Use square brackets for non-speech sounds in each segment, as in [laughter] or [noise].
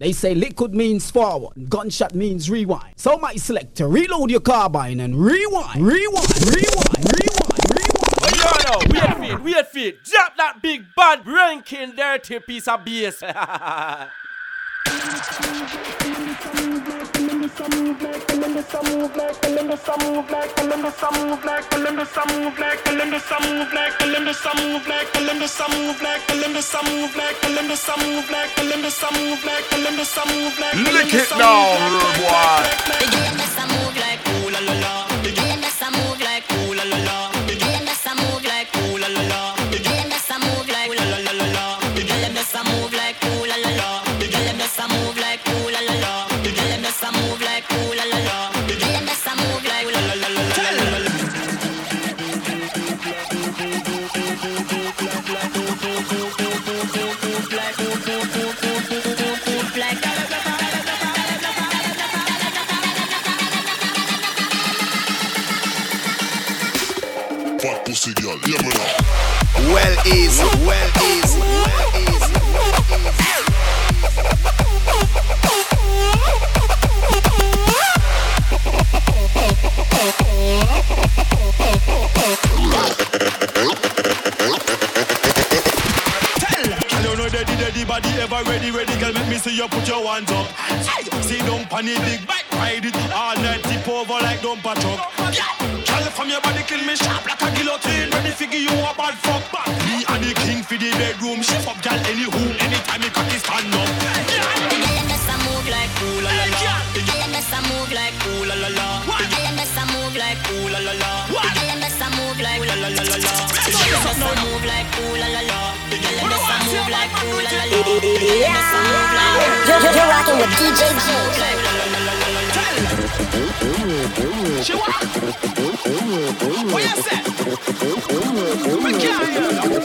They say liquid means forward, gunshot means rewind. So my selector, reload your carbine and rewind, rewind, rewind, rewind, rewind. Oh, you know, wait it, wait it. Drop that big bad ranking dirty piece of bass. [laughs] Lick it little boy. Easy, well easy, well easy, well easy. You know daddy, daddy body ever ready, ready. Girl, make me see you put your hands up. See, don't panic, big bike, ride it all night, tip over like dumper truck. Girl, from your body kill me sharp like a guillotine. Ready figure you a bad fuck back. Me and the king for the bedroom. Shift up, girl, any room, anytime you cocky stand up. The girl that's a move like ooh la la la. The girl that's a move like ooh la la la. The girl that's a move like ooh la la la. The girl that's a move like ooh la la la la la. The girl that's a move like ooh la la la. The girl that's a move like ooh la la la. The girl that's a move like ooh You're, you're rocking with DJ G. like la la la la la la. She what? You say? We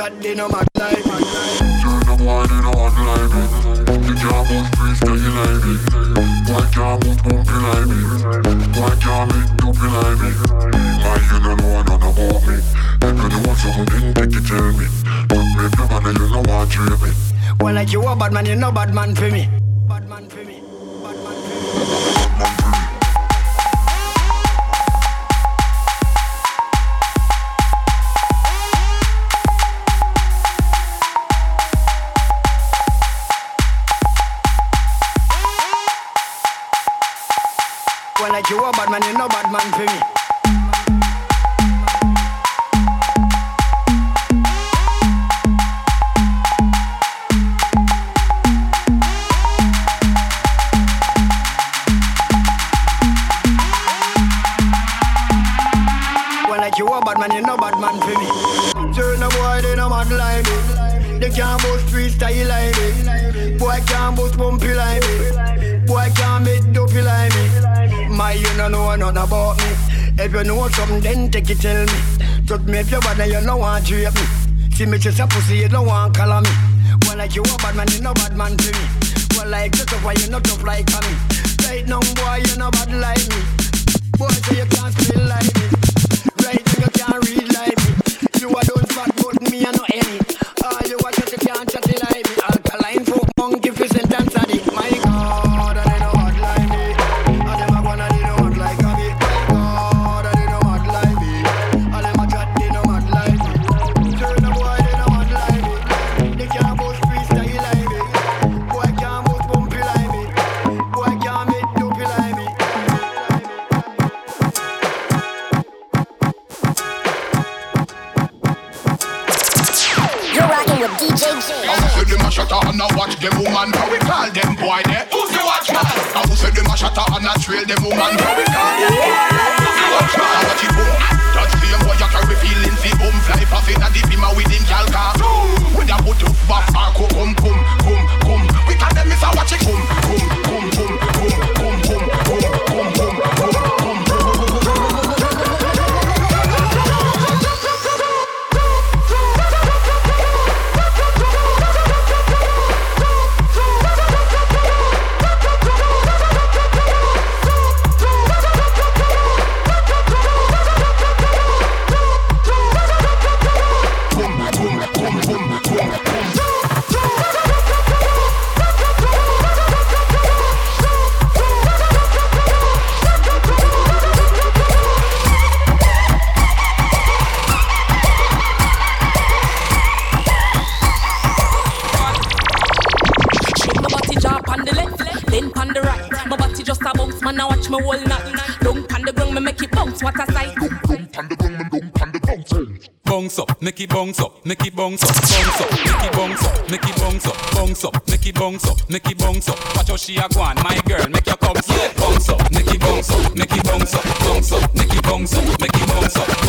chat, they no mag like Turn the wine in on like it The jam was priest that you like it Why jam was bumpy like it Why jam it doopy like it Like you don't know none about me. Everybody something that you tell me. But maybe nobody you know what treat me Well like you a bad man, you know bad man for me. Bad man for me. You a bad man, you no bad man for me. Well, like you a bad man, you no bad man for me. Turn a boy, they no mad like me. They can't bust freestyle like me. Boy can't bust bumpy like me. Boy can't make dopey like me. My, you no know nothing about me. If you know something, then take it tell me. Touch me if you then you no want to me. See me just a pussy, you don't want color me. Well, like you a bad man, you no bad man to me. Well, like you tough, why you not tough like me. Right now, boy, you no bad like me. Boy, so you can't spell like me. Right now, you can't read like me. You a don't fat, but me I no any. I who say them a shatter and a watch them woman How we call them boy there? Who's the watchman? I who say them a shatter and a trail them woman How we call them? Who's the watchman? I watch it boom That same boy you carry feeling fi boom Fly past in a the bima with him gal car With a put up back or come come come come We call them miss a watch it come come then on the right. My body just a bounce, man. I watch me whole night. Don't on the ground, me make it bounce. What a sight! Bounce up, make it bounce up, make it bounce up, bounce up, make it bounce up, make it bounce up, bounce up, make it bounce up, make it bounce up. Watch how she a go on, my girl, make your come yeah. Bounce up, make it bounce up, make it bounce up, bounce up, make it bounce up, make it bounce up,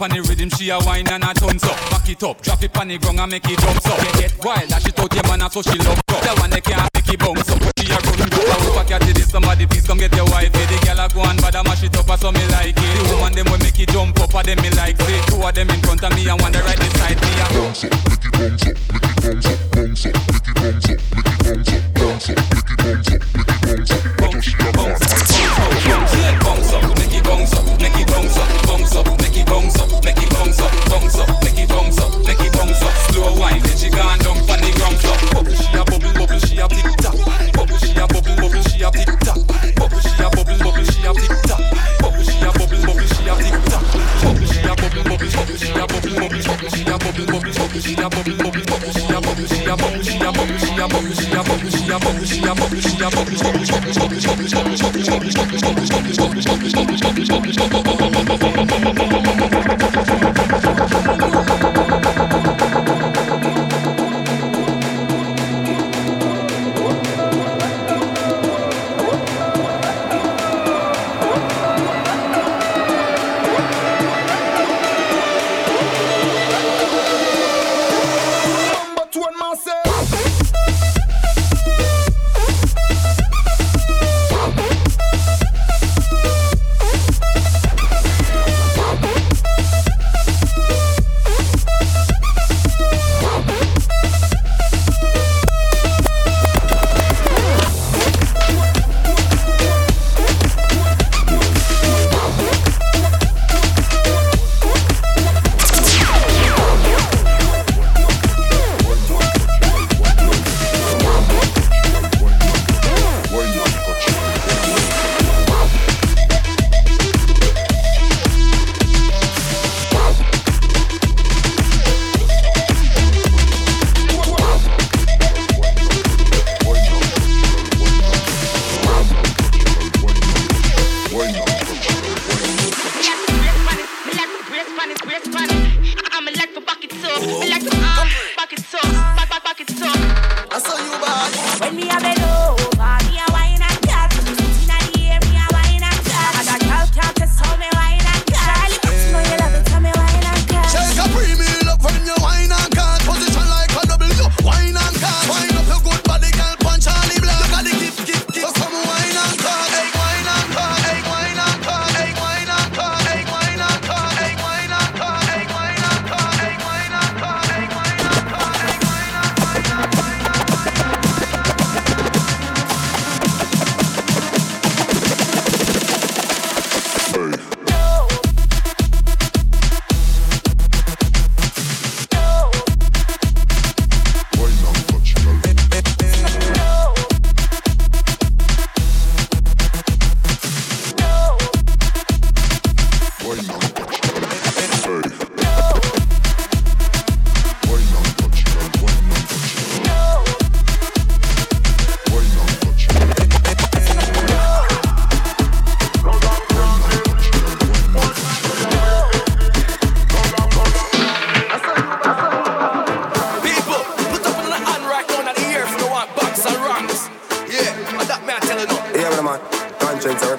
pon the rhythm, she a wine and a tons up. Back it up, drop it pon the ground and make it jump up. Get, get wild, that she out your man, so she love up. That one they can't make it bounce up. She a run up, I hope I catch it. Somebody please come get your wife. The girl a go and bad mash it up, so me like it. The woman them will make it jump up, and them me like say. Two of them in front of me and one the right beside me. a bounce up, make it bounce up,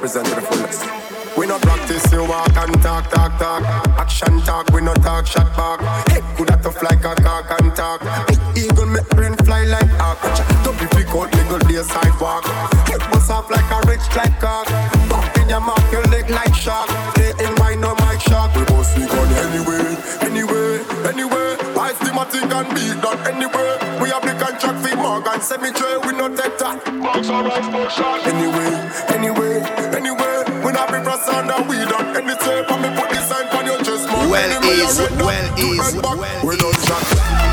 represent to the fullest. We not practice, you walk and talk, talk, talk. Action talk, we not talk, shot back. Hey, could have fly like a cock and talk. Hey, eagle make brain fly like hawk. Don't be freak out, legal day sidewalk. Head bust off like a rich like cock. Back in your mouth, your leg like shark. Stay in my no mic shark. We both speak on anyway, anyway, anyway. I see my thing and beat done anyway? We have the contract for Morgan Cemetery, we not take that. Box alright, box shot. Anyway. easy, well easy, well. We're not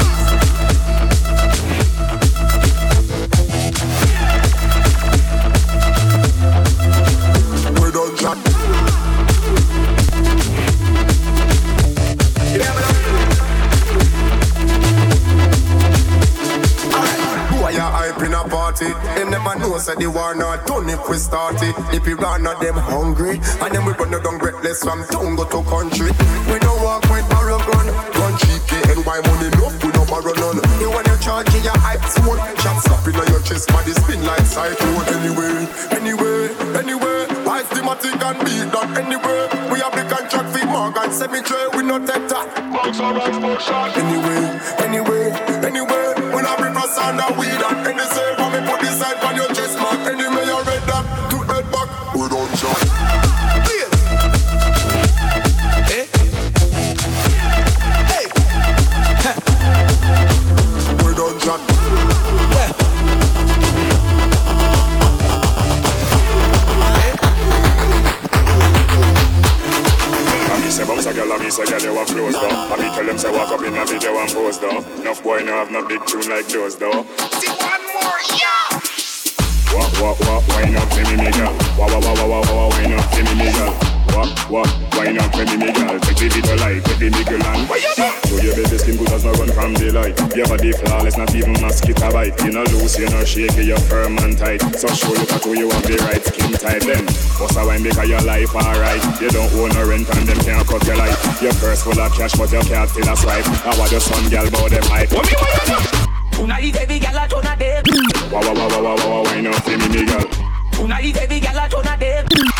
party. Them never know say the war not done if we start it. If we run out, them hungry, and then we run down breathless from town go to country. We don't walk with barrel gun, gun GKN. Why money no, we don't borrow none. You when you charge your hype phone, shots up in your chest, body spin like cyclone. Anyway, anyway, anyway, life's thematic and beat done anyway. We have the contract for Morgan Cemetery, we not take that. Box or box, box shot. Anyway, anyway, anyway, we not bring us under weed and any save. pose though. Enough boy now have no big tune like those though. See one more, yeah. Wah wah wah, wine up to me, me girl. Wah wah wah wah wah, wine up to me, me girl. Wah wah, wine up to me, me girl. Take the video light, take the nigga land. So your baby skin good as no run from daylight. Your body flawless, not even mosquito bite. You no loose, you no shaky, you firm and tight. So show you who you have the right skin tight. Them what's a wine because your life alright. You don't own no rent and them can't cut your life. Your purse full of cash, but your can't still a swipe. I want your son, girl, bout them hype. What me want you do? Tonight every gal a turn a day. Wow, wow, wow, wow, wow, wow, wine up for me, me girl. Tonight every gal a turn a day.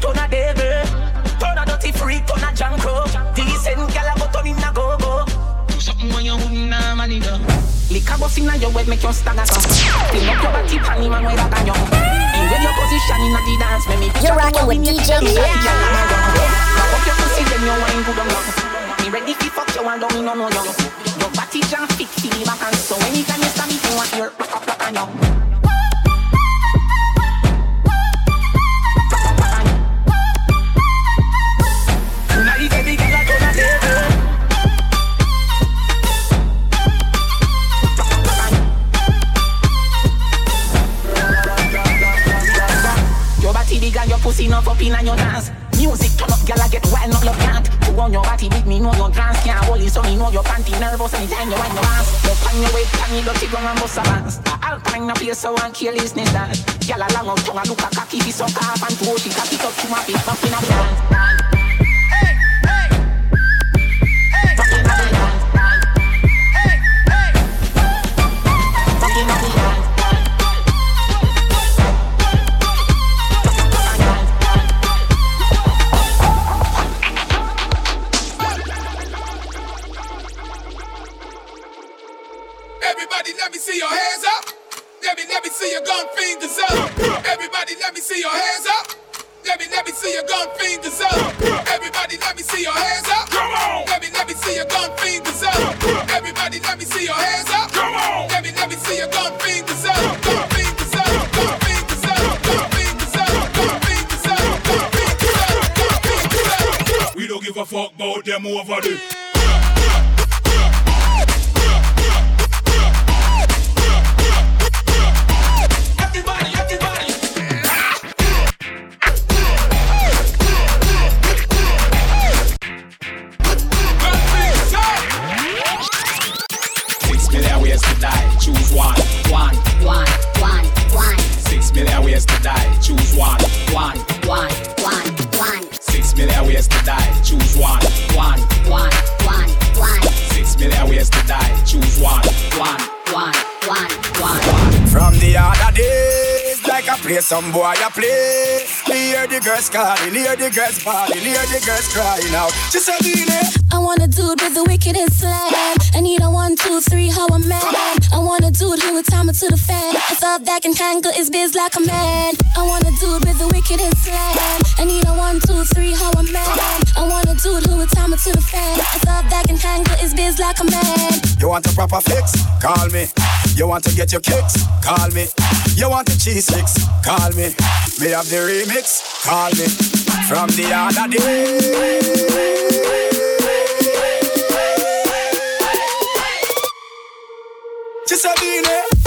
Turn a devil. Turn a dirty freak, turn a jankro. Decent gal a go turn in a go go. Do something when you wouldn't normally do. Liquor go sing and your wet make you stagger so. Clean up your body, panty man way back on you. And when your position in a the dance, make me You're rocking with DJ Mia. Back up your pussy, then you wine good on you. Me ready fi fuck you and don't me no no you. Your body jam fit fi me back and so anytime you stand me, you want your up in your dance. Music turn up, gal a get wild, not love can't. You on your body with me, know your trance can't hold it, so me know your panty nervous anytime you wind your ass. You pan your weight, pan your dirty ground and bust a bounce. A alpine a place so one kill his nest dance. Gal a long out tongue a look a cocky fi suck off and two she cock it up to my feet, up in a dance. Some boy I play. Me hear the girls calling, hear the girls bawling, hear the girls crying out. She said, "Beenie, I want a dude with the wickedest slam. I need a one, two, three, how a man. I want a dude who would time it to the fan. I thought that can handle his biz like a man. I want a dude with the wickedest slam. I need a one, two, three, how a man. I want a dude who would time it to the fan. I thought that can handle his biz like a man. You want a proper fix? Call me. You want to get your kicks? Call me. You want the cheese sticks? Call me. Me have the remix? Call me. From the other day. Just a beanie.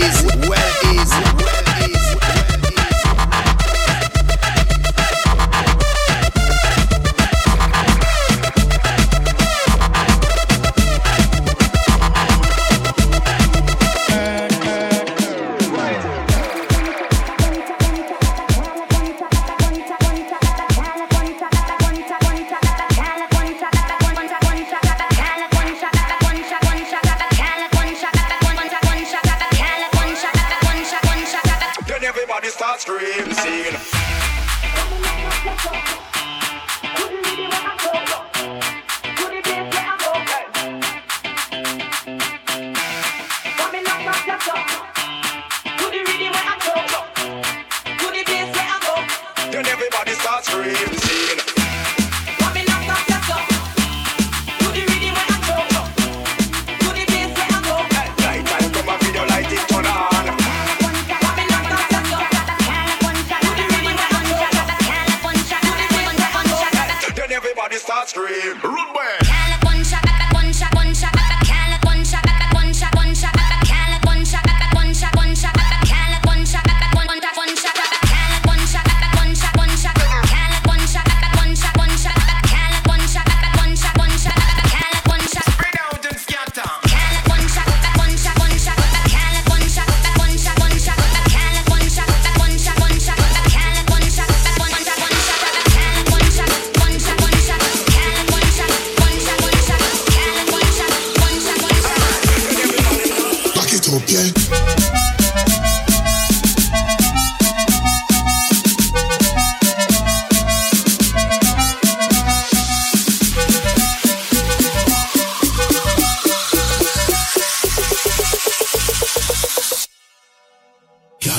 Reis.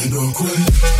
don't quit.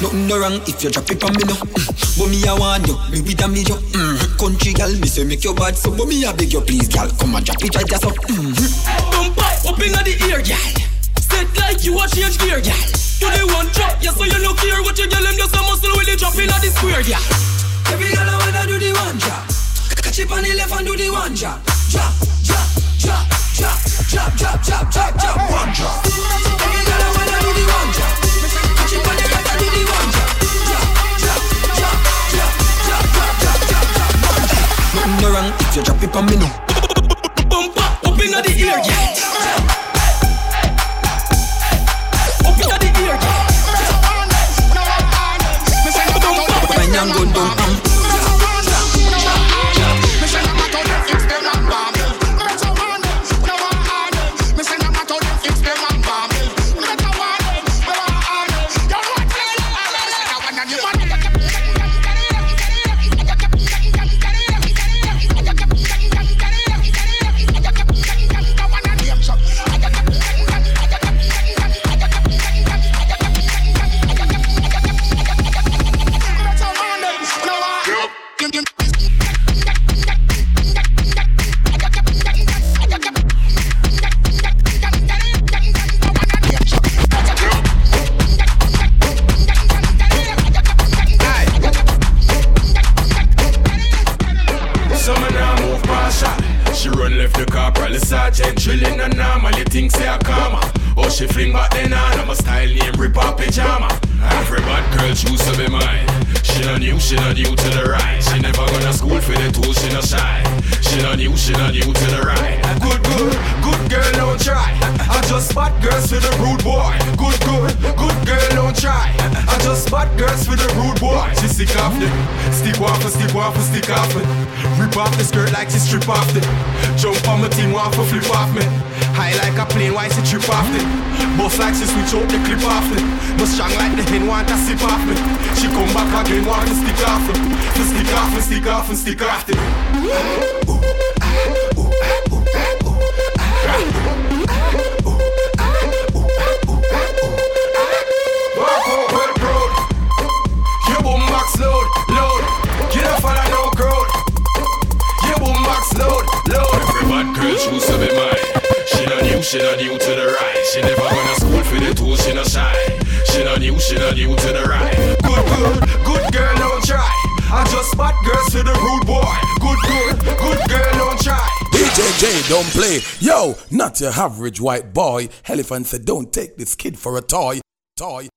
Nothing no wrong if you drop it on me no. Mm. But me I want you, me with a me you. Mm. Country girl, me say make you bad so. But me I beg you please, girl, come and drop it right there so. Mm. Bump up inna the ear, gal. Set like you a change gear, gal. You the one drop, yeah, so you no care what you girl them just a muscle with the drop inna the square, gal. Every girl I wanna do the one drop. Catch it on the left and do the one drop. Drop, drop, drop, drop, drop, drop, drop, drop, drop, one drop. Every girl I wanna do the one drop. Catch it on the nothing wrong if you drop it on me now. Bumper up inna the ear, yeah. Up inna the ear, yeah. Me say up my nyan gun down. I girls for the rude boy. She stick off it, stick off it, stick off it, stick off it. Rip off the skirt like she strip off it. Jump on my team, want for flip off me. High like a plane, why she trip off it? Bust like she switch out the clip off it. But strong like the hen, want to sip off me. She come back again, want to stick off it. Stick off and stick off and stick off it. don't follow no crowd. You Your max load, load. Every bad girl choose to be mine. She not new, she not new to the right. She never gonna school for the tool, she not shy. She not new, she not new to the right. Good, good, good girl, don't try. I just spot girls to the rude boy. Good, good, good girl, don't try. DJJ, don't play. Yo, not your average white boy. Elephant said, don't take this kid for a toy. Toy.